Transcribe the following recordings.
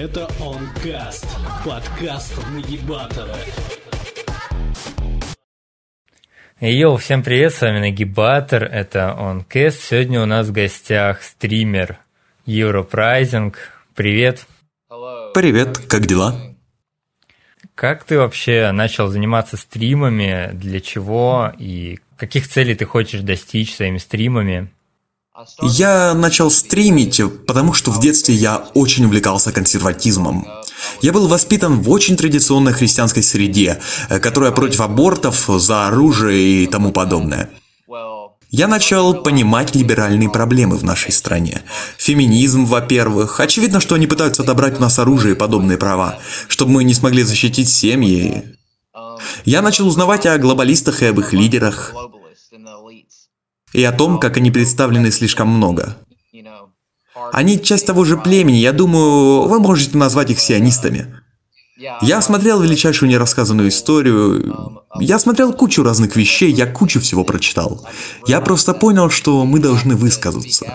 Это Онкаст, подкаст Нагибатора. Йоу, всем привет, с вами Нагибатор, это Онкаст. Сегодня у нас в гостях стример Европрайзинг. Привет. Привет, как дела? Как ты вообще начал заниматься стримами, для чего и каких целей ты хочешь достичь своими стримами? Я начал стримить, потому что в детстве я очень увлекался консерватизмом. Я был воспитан в очень традиционной христианской среде, которая против абортов, за оружие и тому подобное. Я начал понимать либеральные проблемы в нашей стране. Феминизм, во-первых. Очевидно, что они пытаются отобрать у нас оружие и подобные права, чтобы мы не смогли защитить семьи. Я начал узнавать о глобалистах и об их лидерах. И о том, как они представлены слишком много. Они часть того же племени, я думаю, вы можете назвать их сионистами. Я смотрел величайшую нерассказанную историю, я смотрел кучу разных вещей, я кучу всего прочитал. Я просто понял, что мы должны высказаться,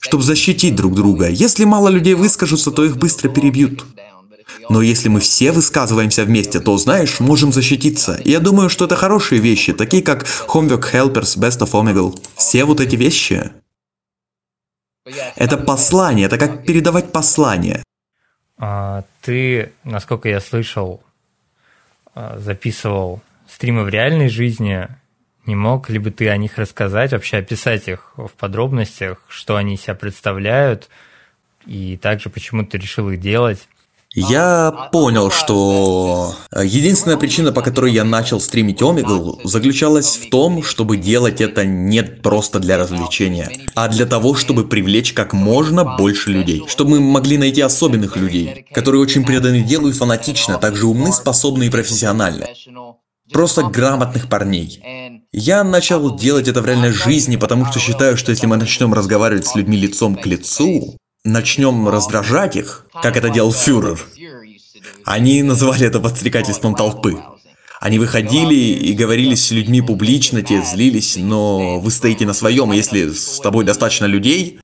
чтобы защитить друг друга. Если мало людей выскажутся, то их быстро перебьют. Но если мы все высказываемся вместе, то, знаешь, можем защититься. И я думаю, что это хорошие вещи, такие как Homework Helpers, Best of Omegle. Все вот эти вещи. Это послание, это как передавать послание. А, ты, насколько я слышал, а, записывал стримы в реальной жизни. Не мог ли бы ты о них рассказать, вообще описать их в подробностях, что они себя представляют, и также почему ты решил их делать? Я понял, что единственная причина, по которой я начал стримить Омегл, заключалась в том, чтобы делать это не просто для развлечения, а для того, чтобы привлечь как можно больше людей. Чтобы мы могли найти особенных людей, которые очень преданы делу и фанатично, а также умны, способны и профессиональны. Просто грамотных парней. Я начал делать это в реальной жизни, потому что считаю, что если мы начнем разговаривать с людьми лицом к лицу, начнем раздражать их, как это делал фюрер, они называли это подстрекательством толпы. Они выходили и говорили с людьми публично, те злились, но вы стоите на своем, если с тобой достаточно людей,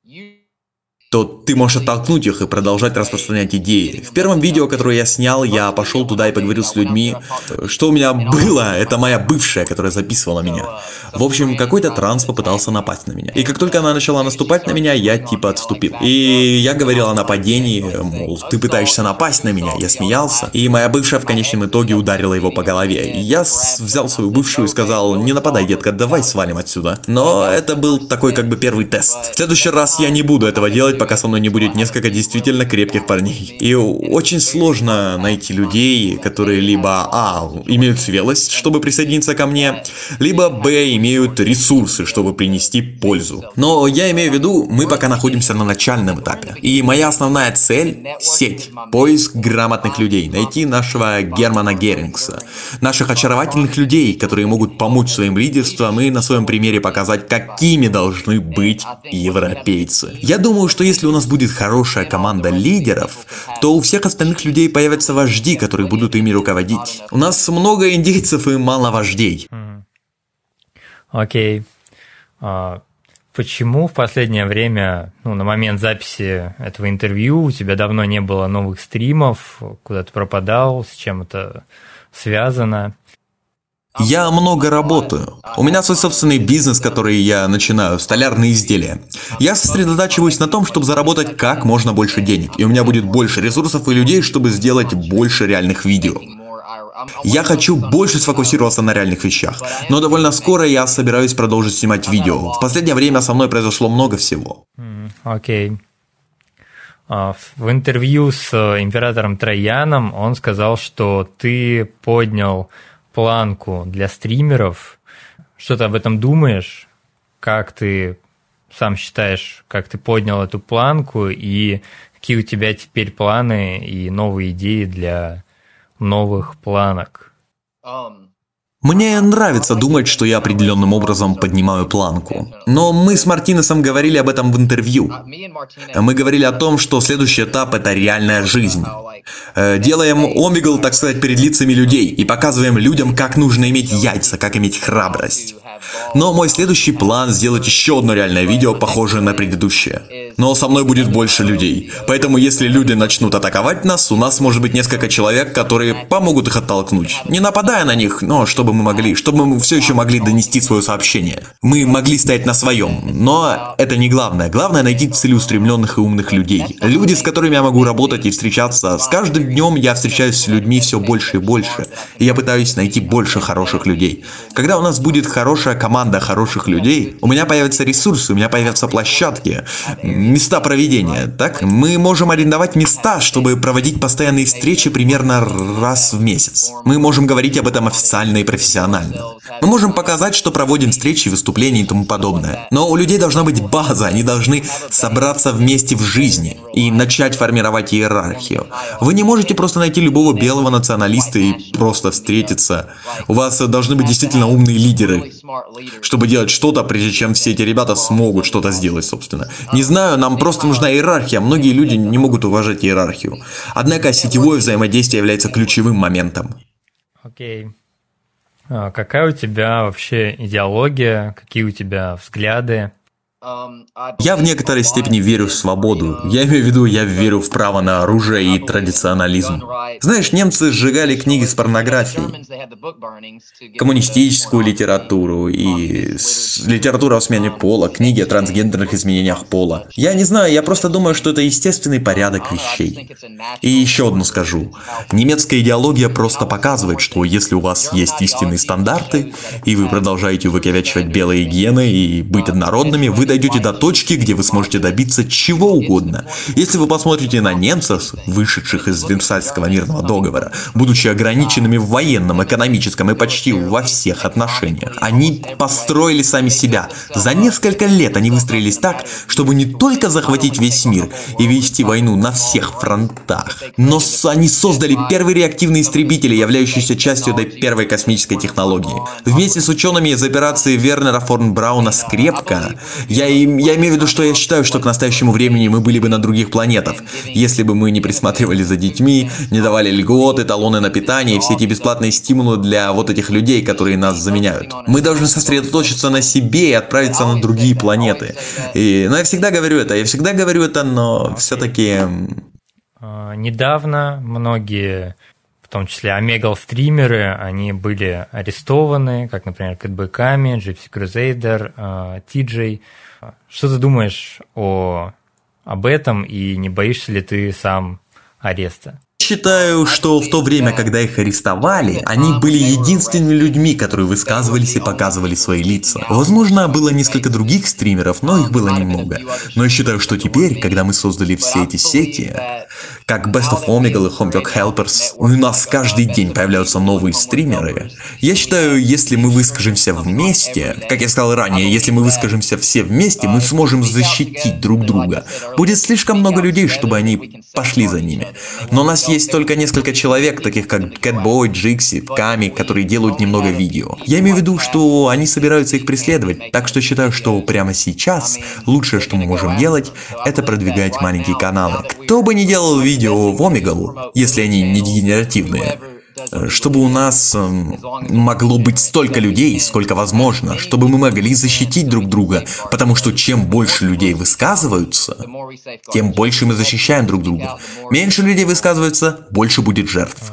то ты можешь оттолкнуть их и продолжать распространять идеи. В первом видео, которое я снял, я пошел туда и поговорил с людьми. Что у меня было, это моя бывшая, которая записывала меня. В общем, какой-то транс попытался напасть на меня. И как только она начала наступать на меня, я типа отступил. И я говорил о нападении, мол, ты пытаешься напасть на меня. Я смеялся. И моя бывшая в конечном итоге ударила его по голове. И я взял свою бывшую и сказал, не нападай, детка, давай свалим отсюда. Но это был такой как бы первый тест. В следующий раз я не буду этого делать, пока со мной не будет несколько действительно крепких парней. И очень сложно найти людей, которые либо А. имеют смелость, чтобы присоединиться ко мне, либо Б. имеют ресурсы, чтобы принести пользу. Но я имею в виду, мы пока находимся на начальном этапе. И моя основная цель – сеть, поиск грамотных людей, найти нашего Германа Герингса, наших очаровательных людей, которые могут помочь своим лидерством и на своем примере показать, какими должны быть европейцы. Я думаю, что если если у нас будет хорошая команда лидеров, то у всех остальных людей появятся вожди, которые будут ими руководить. У нас много индейцев и мало вождей. Окей. Okay. Uh, почему в последнее время, ну, на момент записи этого интервью, у тебя давно не было новых стримов, куда ты пропадал, с чем это связано? Я много работаю. У меня свой собственный бизнес, который я начинаю, столярные изделия. Я сосредотачиваюсь на том, чтобы заработать как можно больше денег, и у меня будет больше ресурсов и людей, чтобы сделать больше реальных видео. Я хочу больше сфокусироваться на реальных вещах, но довольно скоро я собираюсь продолжить снимать видео. В последнее время со мной произошло много всего. Окей. Okay. А, в интервью с э, императором Трояном он сказал, что ты поднял планку для стримеров. Что ты об этом думаешь? Как ты сам считаешь, как ты поднял эту планку и какие у тебя теперь планы и новые идеи для новых планок? Мне нравится думать, что я определенным образом поднимаю планку. Но мы с Мартинесом говорили об этом в интервью. Мы говорили о том, что следующий этап – это реальная жизнь. Э, делаем омегл, так сказать, перед лицами людей и показываем людям, как нужно иметь яйца, как иметь храбрость. Но мой следующий план сделать еще одно реальное видео, похожее на предыдущее. Но со мной будет больше людей. Поэтому если люди начнут атаковать нас, у нас может быть несколько человек, которые помогут их оттолкнуть. Не нападая на них, но чтобы мы могли, чтобы мы все еще могли донести свое сообщение. Мы могли стоять на своем. Но это не главное. Главное найти целеустремленных и умных людей. Люди, с которыми я могу работать и встречаться. С каждым днем я встречаюсь с людьми все больше и больше. И я пытаюсь найти больше хороших людей. Когда у нас будет хорошая команда хороших людей, у меня появятся ресурсы, у меня появятся площадки, места проведения. Так, мы можем арендовать места, чтобы проводить постоянные встречи примерно раз в месяц. Мы можем говорить об этом официально и профессионально. Мы можем показать, что проводим встречи, выступления и тому подобное. Но у людей должна быть база, они должны собраться вместе в жизни и начать формировать иерархию. Вы не можете просто найти любого белого националиста и просто встретиться. У вас должны быть действительно умные лидеры, чтобы делать что-то, прежде чем все эти ребята смогут что-то сделать, собственно. Не знаю, нам просто нужна иерархия. Многие люди не могут уважать иерархию. Однако сетевое взаимодействие является ключевым моментом. Окей. Okay. А какая у тебя вообще идеология, какие у тебя взгляды? Я в некоторой степени верю в свободу. Я имею в виду, я верю в право на оружие и традиционализм. Знаешь, немцы сжигали книги с порнографией, коммунистическую литературу и литературу о смене пола, книги о трансгендерных изменениях пола. Я не знаю, я просто думаю, что это естественный порядок вещей. И еще одно скажу. Немецкая идеология просто показывает, что если у вас есть истинные стандарты, и вы продолжаете увековечивать белые гены и быть однородными, вы дойдете до точки, где вы сможете добиться чего угодно. Если вы посмотрите на немцев, вышедших из Версальского мирного договора, будучи ограниченными в военном, экономическом и почти во всех отношениях, они построили сами себя. За несколько лет они выстроились так, чтобы не только захватить весь мир и вести войну на всех фронтах, но они создали первые реактивные истребители, являющиеся частью этой первой космической технологии. Вместе с учеными из операции Вернера фон Брауна «Скрепка» я я, я имею в виду, что я считаю, что к настоящему времени мы были бы на других планетах, если бы мы не присматривали за детьми, не давали льготы, талоны на питание и все эти бесплатные стимулы для вот этих людей, которые нас заменяют. Мы должны сосредоточиться на себе и отправиться на другие планеты. И, но я всегда говорю это, я всегда говорю это, но все-таки... А, недавно многие в том числе омегал-стримеры, они были арестованы, как, например, Кэтбэками, Gypsy Crusader, TJ. Что ты думаешь о, об этом и не боишься ли ты сам ареста? Считаю, что в то время, когда их арестовали, они были единственными людьми, которые высказывались и показывали свои лица. Возможно, было несколько других стримеров, но их было немного. Но я считаю, что теперь, когда мы создали все эти сети, как Best of Omegle и Homework Helpers, у нас каждый день появляются новые стримеры. Я считаю, если мы выскажемся вместе, как я сказал ранее, если мы выскажемся все вместе, мы сможем защитить друг друга. Будет слишком много людей, чтобы они пошли за ними. Но у нас есть только несколько человек, таких как Catboy, Джикси, Ками, которые делают немного видео. Я имею в виду, что они собираются их преследовать, так что считаю, что прямо сейчас лучшее, что мы можем делать, это продвигать маленькие каналы. Кто бы ни делал видео, видео в Омегал, если они не дегенеративные, чтобы у нас эм, могло быть столько людей, сколько возможно, чтобы мы могли защитить друг друга, потому что чем больше людей высказываются, тем больше мы защищаем друг друга. Меньше людей высказывается, больше будет жертв.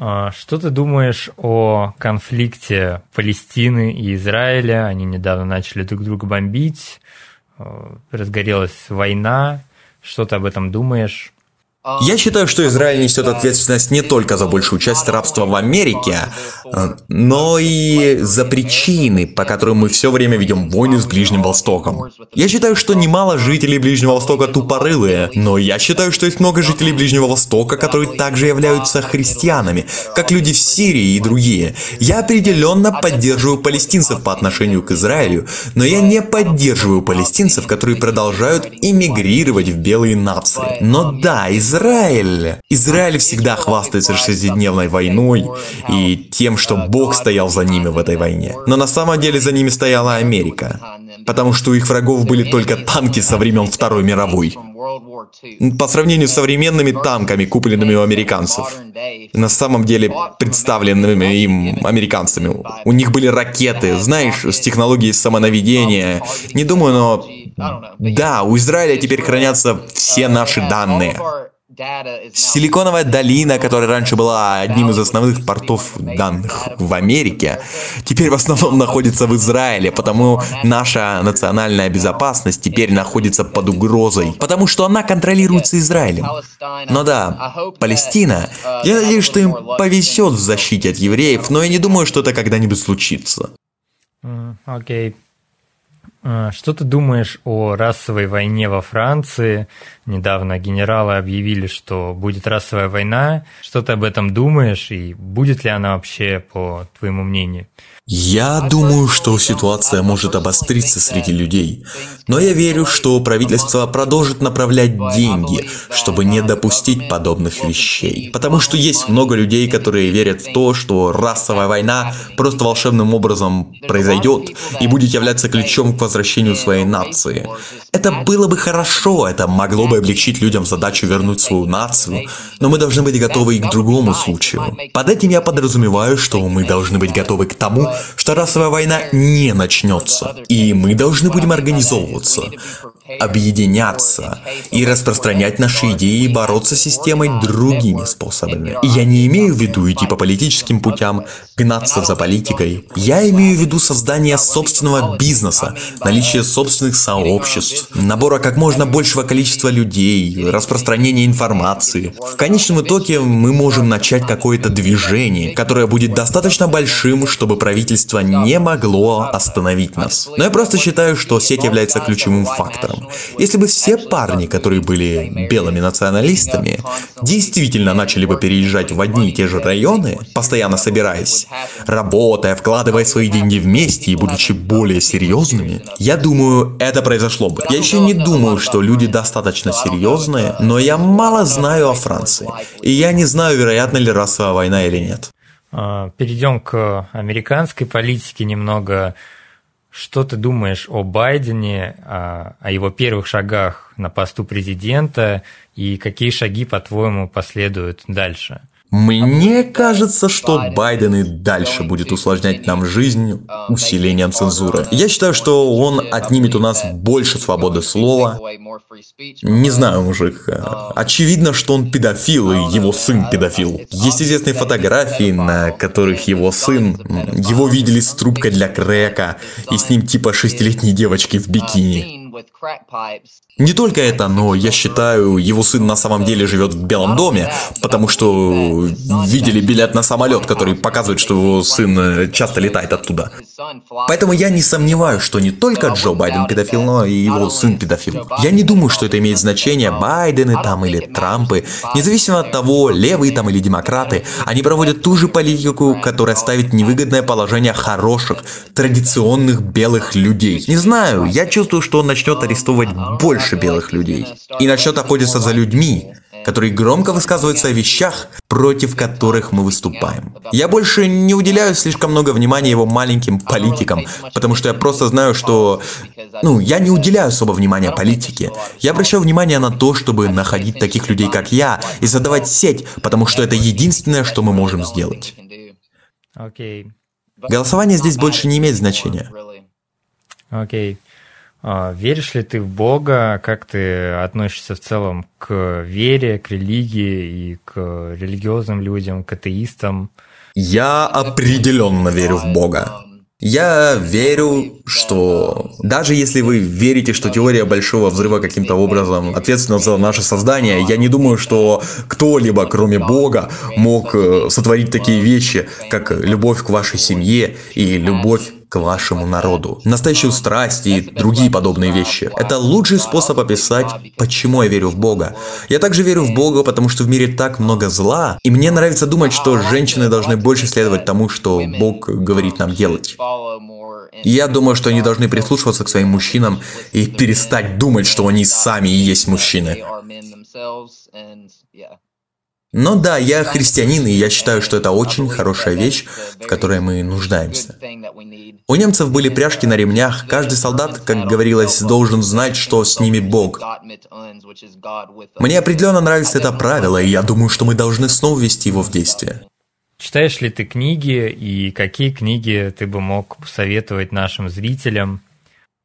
А, что ты думаешь о конфликте Палестины и Израиля? Они недавно начали друг друга бомбить, э, разгорелась война. Что ты об этом думаешь? Я считаю, что Израиль несет ответственность не только за большую часть рабства в Америке, но и за причины, по которым мы все время ведем войны с Ближним Востоком. Я считаю, что немало жителей Ближнего Востока тупорылые, но я считаю, что есть много жителей Ближнего Востока, которые также являются христианами, как люди в Сирии и другие. Я определенно поддерживаю палестинцев по отношению к Израилю, но я не поддерживаю палестинцев, которые продолжают иммигрировать в белые нации. Но да, Израиль Израиль. Израиль всегда хвастается шестидневной войной и тем, что Бог стоял за ними в этой войне. Но на самом деле за ними стояла Америка, потому что у их врагов были только танки со времен Второй мировой. по сравнению с современными танками, купленными у американцев. На самом деле, представленными им американцами. У них были ракеты, знаешь, с технологией самонаведения. Не думаю, но... Да, у Израиля теперь хранятся все наши данные. Силиконовая долина, которая раньше была одним из основных портов данных в Америке, теперь в основном находится в Израиле, потому наша национальная безопасность теперь находится под угрозой, потому что она контролируется Израилем. Но да, Палестина, я надеюсь, что им повезет в защите от евреев, но я не думаю, что это когда-нибудь случится. Окей. Okay. А, что ты думаешь о расовой войне во Франции? Недавно генералы объявили, что будет расовая война. Что ты об этом думаешь и будет ли она вообще, по твоему мнению? Я думаю, что ситуация может обостриться среди людей, но я верю, что правительство продолжит направлять деньги, чтобы не допустить подобных вещей. Потому что есть много людей, которые верят в то, что расовая война просто волшебным образом произойдет и будет являться ключом к возвращению своей нации. Это было бы хорошо, это могло бы облегчить людям задачу вернуть свою нацию, но мы должны быть готовы и к другому случаю. Под этим я подразумеваю, что мы должны быть готовы к тому, что расовая война не начнется, и мы должны будем организовываться, объединяться и распространять наши идеи и бороться с системой другими способами. И я не имею в виду идти по политическим путям, гнаться за политикой. Я имею в виду создание собственного бизнеса, наличие собственных сообществ, набора как можно большего количества людей, распространение информации. В конечном итоге мы можем начать какое-то движение, которое будет достаточно большим, чтобы правительство не могло остановить нас. Но я просто считаю, что сеть является ключевым фактором. Если бы все парни, которые были белыми националистами, действительно начали бы переезжать в одни и те же районы, постоянно собираясь, работая, вкладывая свои деньги вместе и будучи более серьезными, я думаю, это произошло бы. Я еще не думаю, что люди достаточно серьезные, но я мало знаю о Франции. И я не знаю, вероятно ли расовая война или нет. А, перейдем к американской политике немного. Что ты думаешь о Байдене, о, о его первых шагах на посту президента и какие шаги, по-твоему, последуют дальше? Мне кажется, что Байден и дальше будет усложнять нам жизнь усилением цензуры. Я считаю, что он отнимет у нас больше свободы слова. Не знаю, мужик. Очевидно, что он педофил, и его сын педофил. Есть известные фотографии, на которых его сын, его видели с трубкой для крека, и с ним типа шестилетней девочки в бикини. Не только это, но я считаю, его сын на самом деле живет в Белом доме, потому что видели билет на самолет, который показывает, что его сын э, часто летает оттуда. Поэтому я не сомневаюсь, что не только Джо Байден педофил, но и его сын педофил. Я не думаю, что это имеет значение, Байдены там или Трампы, независимо от того, левые там или демократы, они проводят ту же политику, которая ставит невыгодное положение хороших, традиционных белых людей. Не знаю, я чувствую, что он начнет арестовывать больше белых людей и начнет охотиться за людьми, которые громко высказываются о вещах, против которых мы выступаем. Я больше не уделяю слишком много внимания его маленьким политикам, потому что я просто знаю, что... Ну, я не уделяю особо внимания политике. Я обращаю внимание на то, чтобы находить таких людей, как я, и задавать сеть, потому что это единственное, что мы можем сделать. Окей. Голосование здесь больше не имеет значения. Окей. А, веришь ли ты в Бога? Как ты относишься в целом к вере, к религии и к религиозным людям, к атеистам? Я определенно верю в Бога. Я верю, что даже если вы верите, что теория Большого Взрыва каким-то образом ответственна за наше создание, я не думаю, что кто-либо, кроме Бога, мог э, сотворить такие вещи, как любовь к вашей семье и любовь к вашему народу. Настоящую страсть и другие подобные вещи. Это лучший способ описать, почему я верю в Бога. Я также верю в Бога, потому что в мире так много зла, и мне нравится думать, что женщины должны больше следовать тому, что Бог говорит нам делать. я думаю, что они должны прислушиваться к своим мужчинам и перестать думать, что они сами и есть мужчины. Но да, я христианин, и я считаю, что это очень хорошая вещь, в которой мы нуждаемся. У немцев были пряжки на ремнях, каждый солдат, как говорилось, должен знать, что с ними Бог. Мне определенно нравится это правило, и я думаю, что мы должны снова ввести его в действие. Читаешь ли ты книги, и какие книги ты бы мог посоветовать нашим зрителям?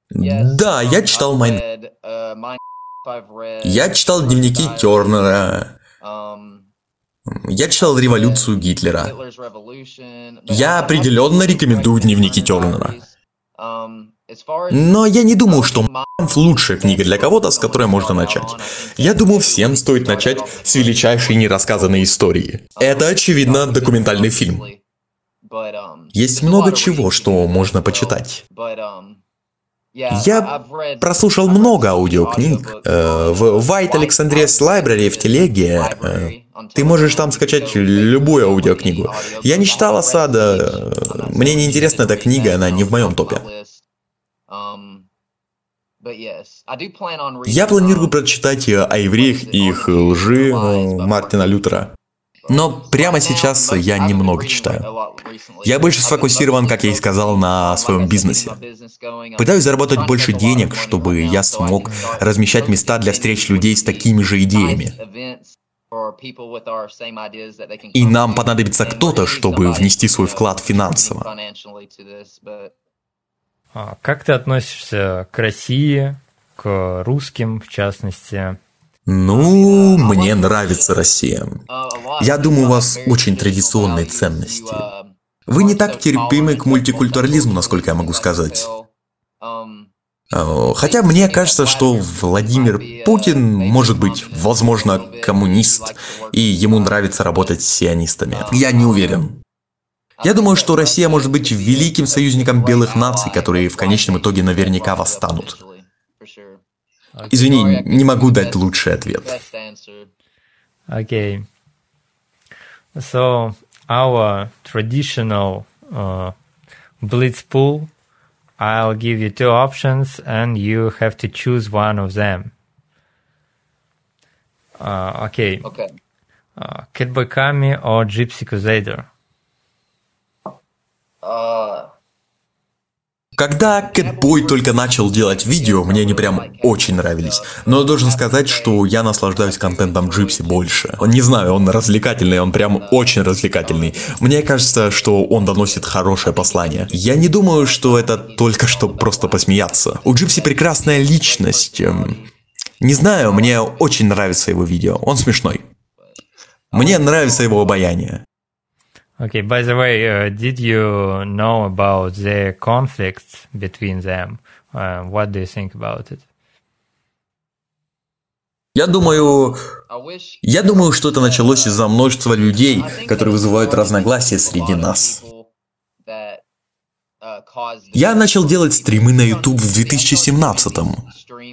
Да, я читал Майн... Я читал дневники Тернера. Я читал революцию Гитлера. Я определенно рекомендую дневники Тернера. Но я не думаю, что Мамф лучшая книга для кого-то, с которой можно начать. Я думаю, всем стоит начать с величайшей нерассказанной истории. Это, очевидно, документальный фильм. Есть много чего, что можно почитать. Я прослушал много аудиокниг. Э, в White Alexandria's Library в телеге э, ты можешь там скачать любую аудиокнигу. Я не читал Асада. Мне не интересна эта книга, она не в моем топе. Я планирую прочитать о евреях и их лжи э, Мартина Лютера. Но прямо сейчас я немного читаю. Я больше сфокусирован, как я и сказал, на своем бизнесе. Пытаюсь заработать больше денег, чтобы я смог размещать места для встреч людей с такими же идеями. И нам понадобится кто-то, чтобы внести свой вклад финансово. А как ты относишься к России, к русским в частности? Ну, мне нравится Россия. Я думаю, у вас очень традиционные ценности. Вы не так терпимы к мультикультурализму, насколько я могу сказать. А, хотя мне кажется, что Владимир Путин может быть, возможно, коммунист, и ему нравится работать с сионистами. Я не уверен. Я думаю, что Россия может быть великим союзником белых наций, которые в конечном итоге наверняка восстанут. Извини, не могу дать лучший ответ. Okay. So, our traditional uh, blitz pool, I'll give you two options and you have to choose one of them. Uh, okay. Okay. Uh, Catboy Kami or Gypsy Crusader? Uh, Когда Catboy только начал делать видео, мне они прям очень нравились. Но я должен сказать, что я наслаждаюсь контентом Gypsy больше. Не знаю, он развлекательный, он прям очень развлекательный. Мне кажется, что он доносит хорошее послание. Я не думаю, что это только что просто посмеяться. У Gypsy прекрасная личность. Эм, не знаю, мне очень нравится его видео. Он смешной. Мне нравится его обаяние. Okay, by the way, uh, did you know about the conflicts between them? Uh, what do you think about it? Я думаю, я думаю, что это началось из-за множества людей, которые вызывают разногласия среди нас. Я начал делать стримы на YouTube в 2017 -м.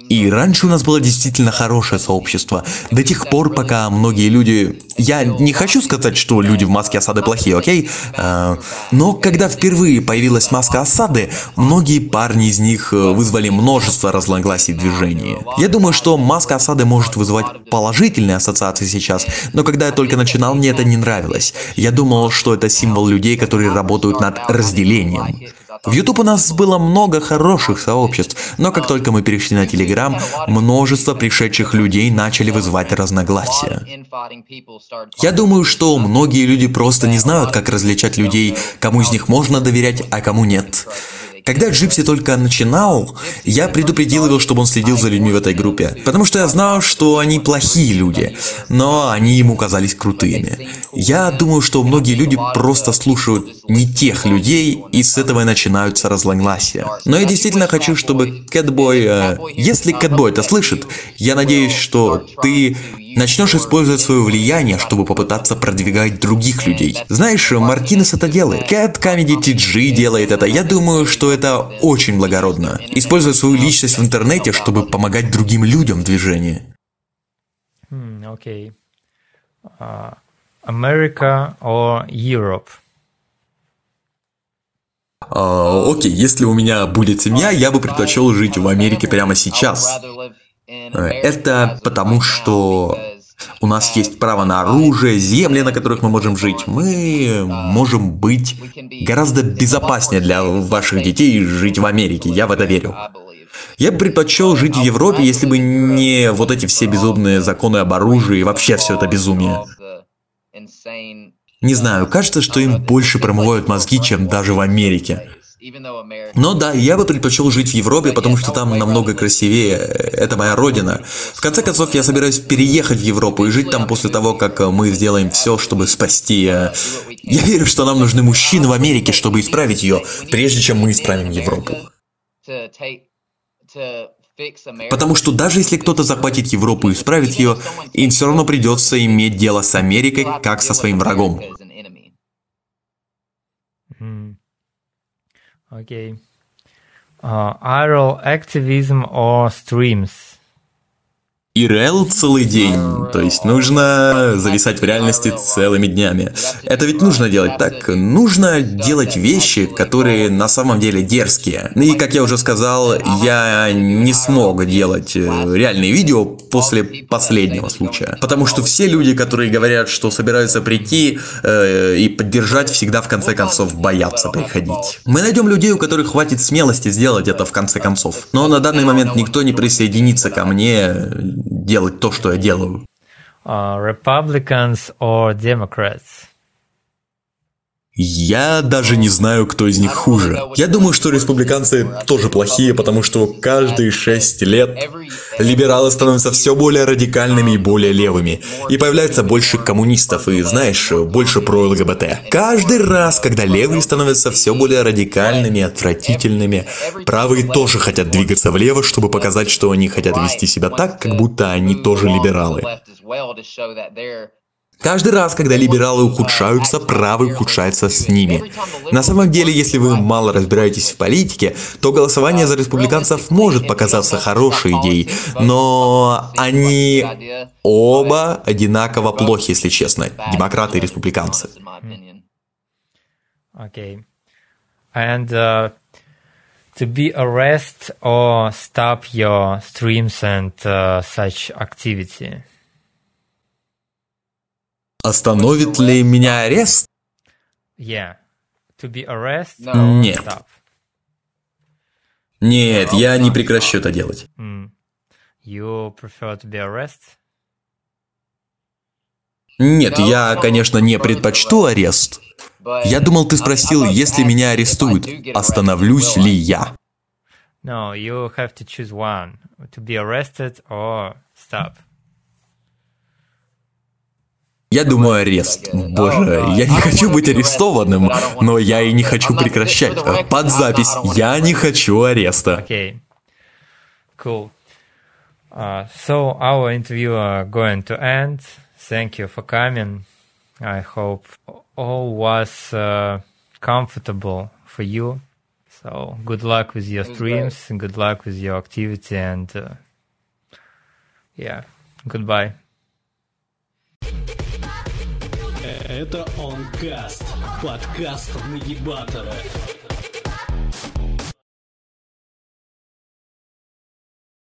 И раньше у нас было действительно хорошее сообщество. До тех пор, пока многие люди... Я не хочу сказать, что люди в маске осады плохие, окей? А, но когда впервые появилась маска осады, многие парни из них э, вызвали множество разногласий в движении. Я думаю, что маска осады может вызывать положительные ассоциации сейчас, но когда я только начинал, мне это не нравилось. Я думал, что это символ людей, которые работают над разделением. В YouTube у нас было много хороших сообществ, но как только мы перешли на Telegram, множество пришедших людей начали вызывать разногласия. Я думаю, что многие люди просто не знают, как различать людей, кому из них можно доверять, а кому нет. Когда Джипси только начинал, я предупредил его, чтобы он следил за людьми в этой группе, потому что я знал, что они плохие люди, но они ему казались крутыми. Я думаю, что многие люди просто слушают не тех людей, и с этого и начинаются разногласия. Но я действительно хочу, чтобы Кэтбой... Э, если Кэтбой это слышит, я надеюсь, что ты начнешь использовать свое влияние, чтобы попытаться продвигать других людей. Знаешь, Мартинес это делает. Кэт Comedy TG делает это. Я думаю, что это очень благородно. Используя свою личность в интернете, чтобы помогать другим людям в движении. Окей. Америка or Europe? Uh, окей, если у меня будет семья, я бы предпочел жить в Америке прямо сейчас. Э, это потому, что У нас есть право на оружие, земли, на которых мы можем жить. Мы можем быть гораздо безопаснее для ваших детей жить в Америке. Я в это верю. Я бы предпочел жить в Европе, если бы не вот эти все безумные законы об оружии и вообще все это безумие. Не знаю, кажется, что им больше промывают мозги, чем даже в Америке. Но да, я бы предпочел жить в Европе, потому что там намного красивее. Это моя родина. В конце концов, я собираюсь переехать в Европу и жить там после того, как мы сделаем все, чтобы спасти... Я верю, что нам нужны мужчины в Америке, чтобы исправить ее, прежде чем мы исправим Европу. Потому что даже если кто-то захватит Европу и исправит ее, им все равно придется иметь дело с Америкой, как со своим врагом. Okay. Uh, IRL activism or streams? ИРЛ целый день, то есть нужно зависать в реальности целыми днями. Это ведь нужно делать так. Нужно делать вещи, которые на самом деле дерзкие. И, как я уже сказал, я не смог делать э, реальные видео после последнего случая. Потому что все люди, которые говорят, что собираются прийти э, и поддержать, всегда в конце концов боятся приходить. Мы найдем людей, у которых хватит смелости сделать это в конце концов. Но на данный момент никто не присоединится ко мне делать то, что я делаю. Uh, Republicans or Democrats? Я даже не знаю, кто из них хуже. Я думаю, что республиканцы тоже плохие, потому что каждые шесть лет либералы становятся все более радикальными и более левыми. И появляется больше коммунистов и, знаешь, больше про ЛГБТ. Каждый раз, когда левые становятся все более радикальными, отвратительными, правые тоже хотят двигаться влево, чтобы показать, что они хотят вести себя так, как будто они тоже либералы. Каждый раз, когда либералы ухудшаются, правый ухудшается с ними. На самом деле, если вы мало разбираетесь в политике, то голосование за республиканцев может показаться хорошей идеей, но они оба одинаково плохи, если честно, демократы и республиканцы. Okay. And uh, to be arrest or stop your streams and uh, such activity. Остановит ли меня арест? Yeah. To be arrest Нет. stop. Нет, я не прекращу это делать. Mm. You prefer to be arrest? Нет, я, конечно, не предпочту арест. Я думал, ты спросил, если меня арестуют, остановлюсь ли я? No, you have to choose one. To be arrested or stop. Я думаю, арест. Боже, я не хочу быть арестованным, но я и не хочу прекращать. Под запись, я не хочу ареста. Okay. Cool. Uh, so our interview are going to end. Thank you for coming. I hope all was uh, comfortable for you. So good luck with your streams and good luck with your activity and uh, yeah, goodbye. Это OnCast, подкаст Нагибатора.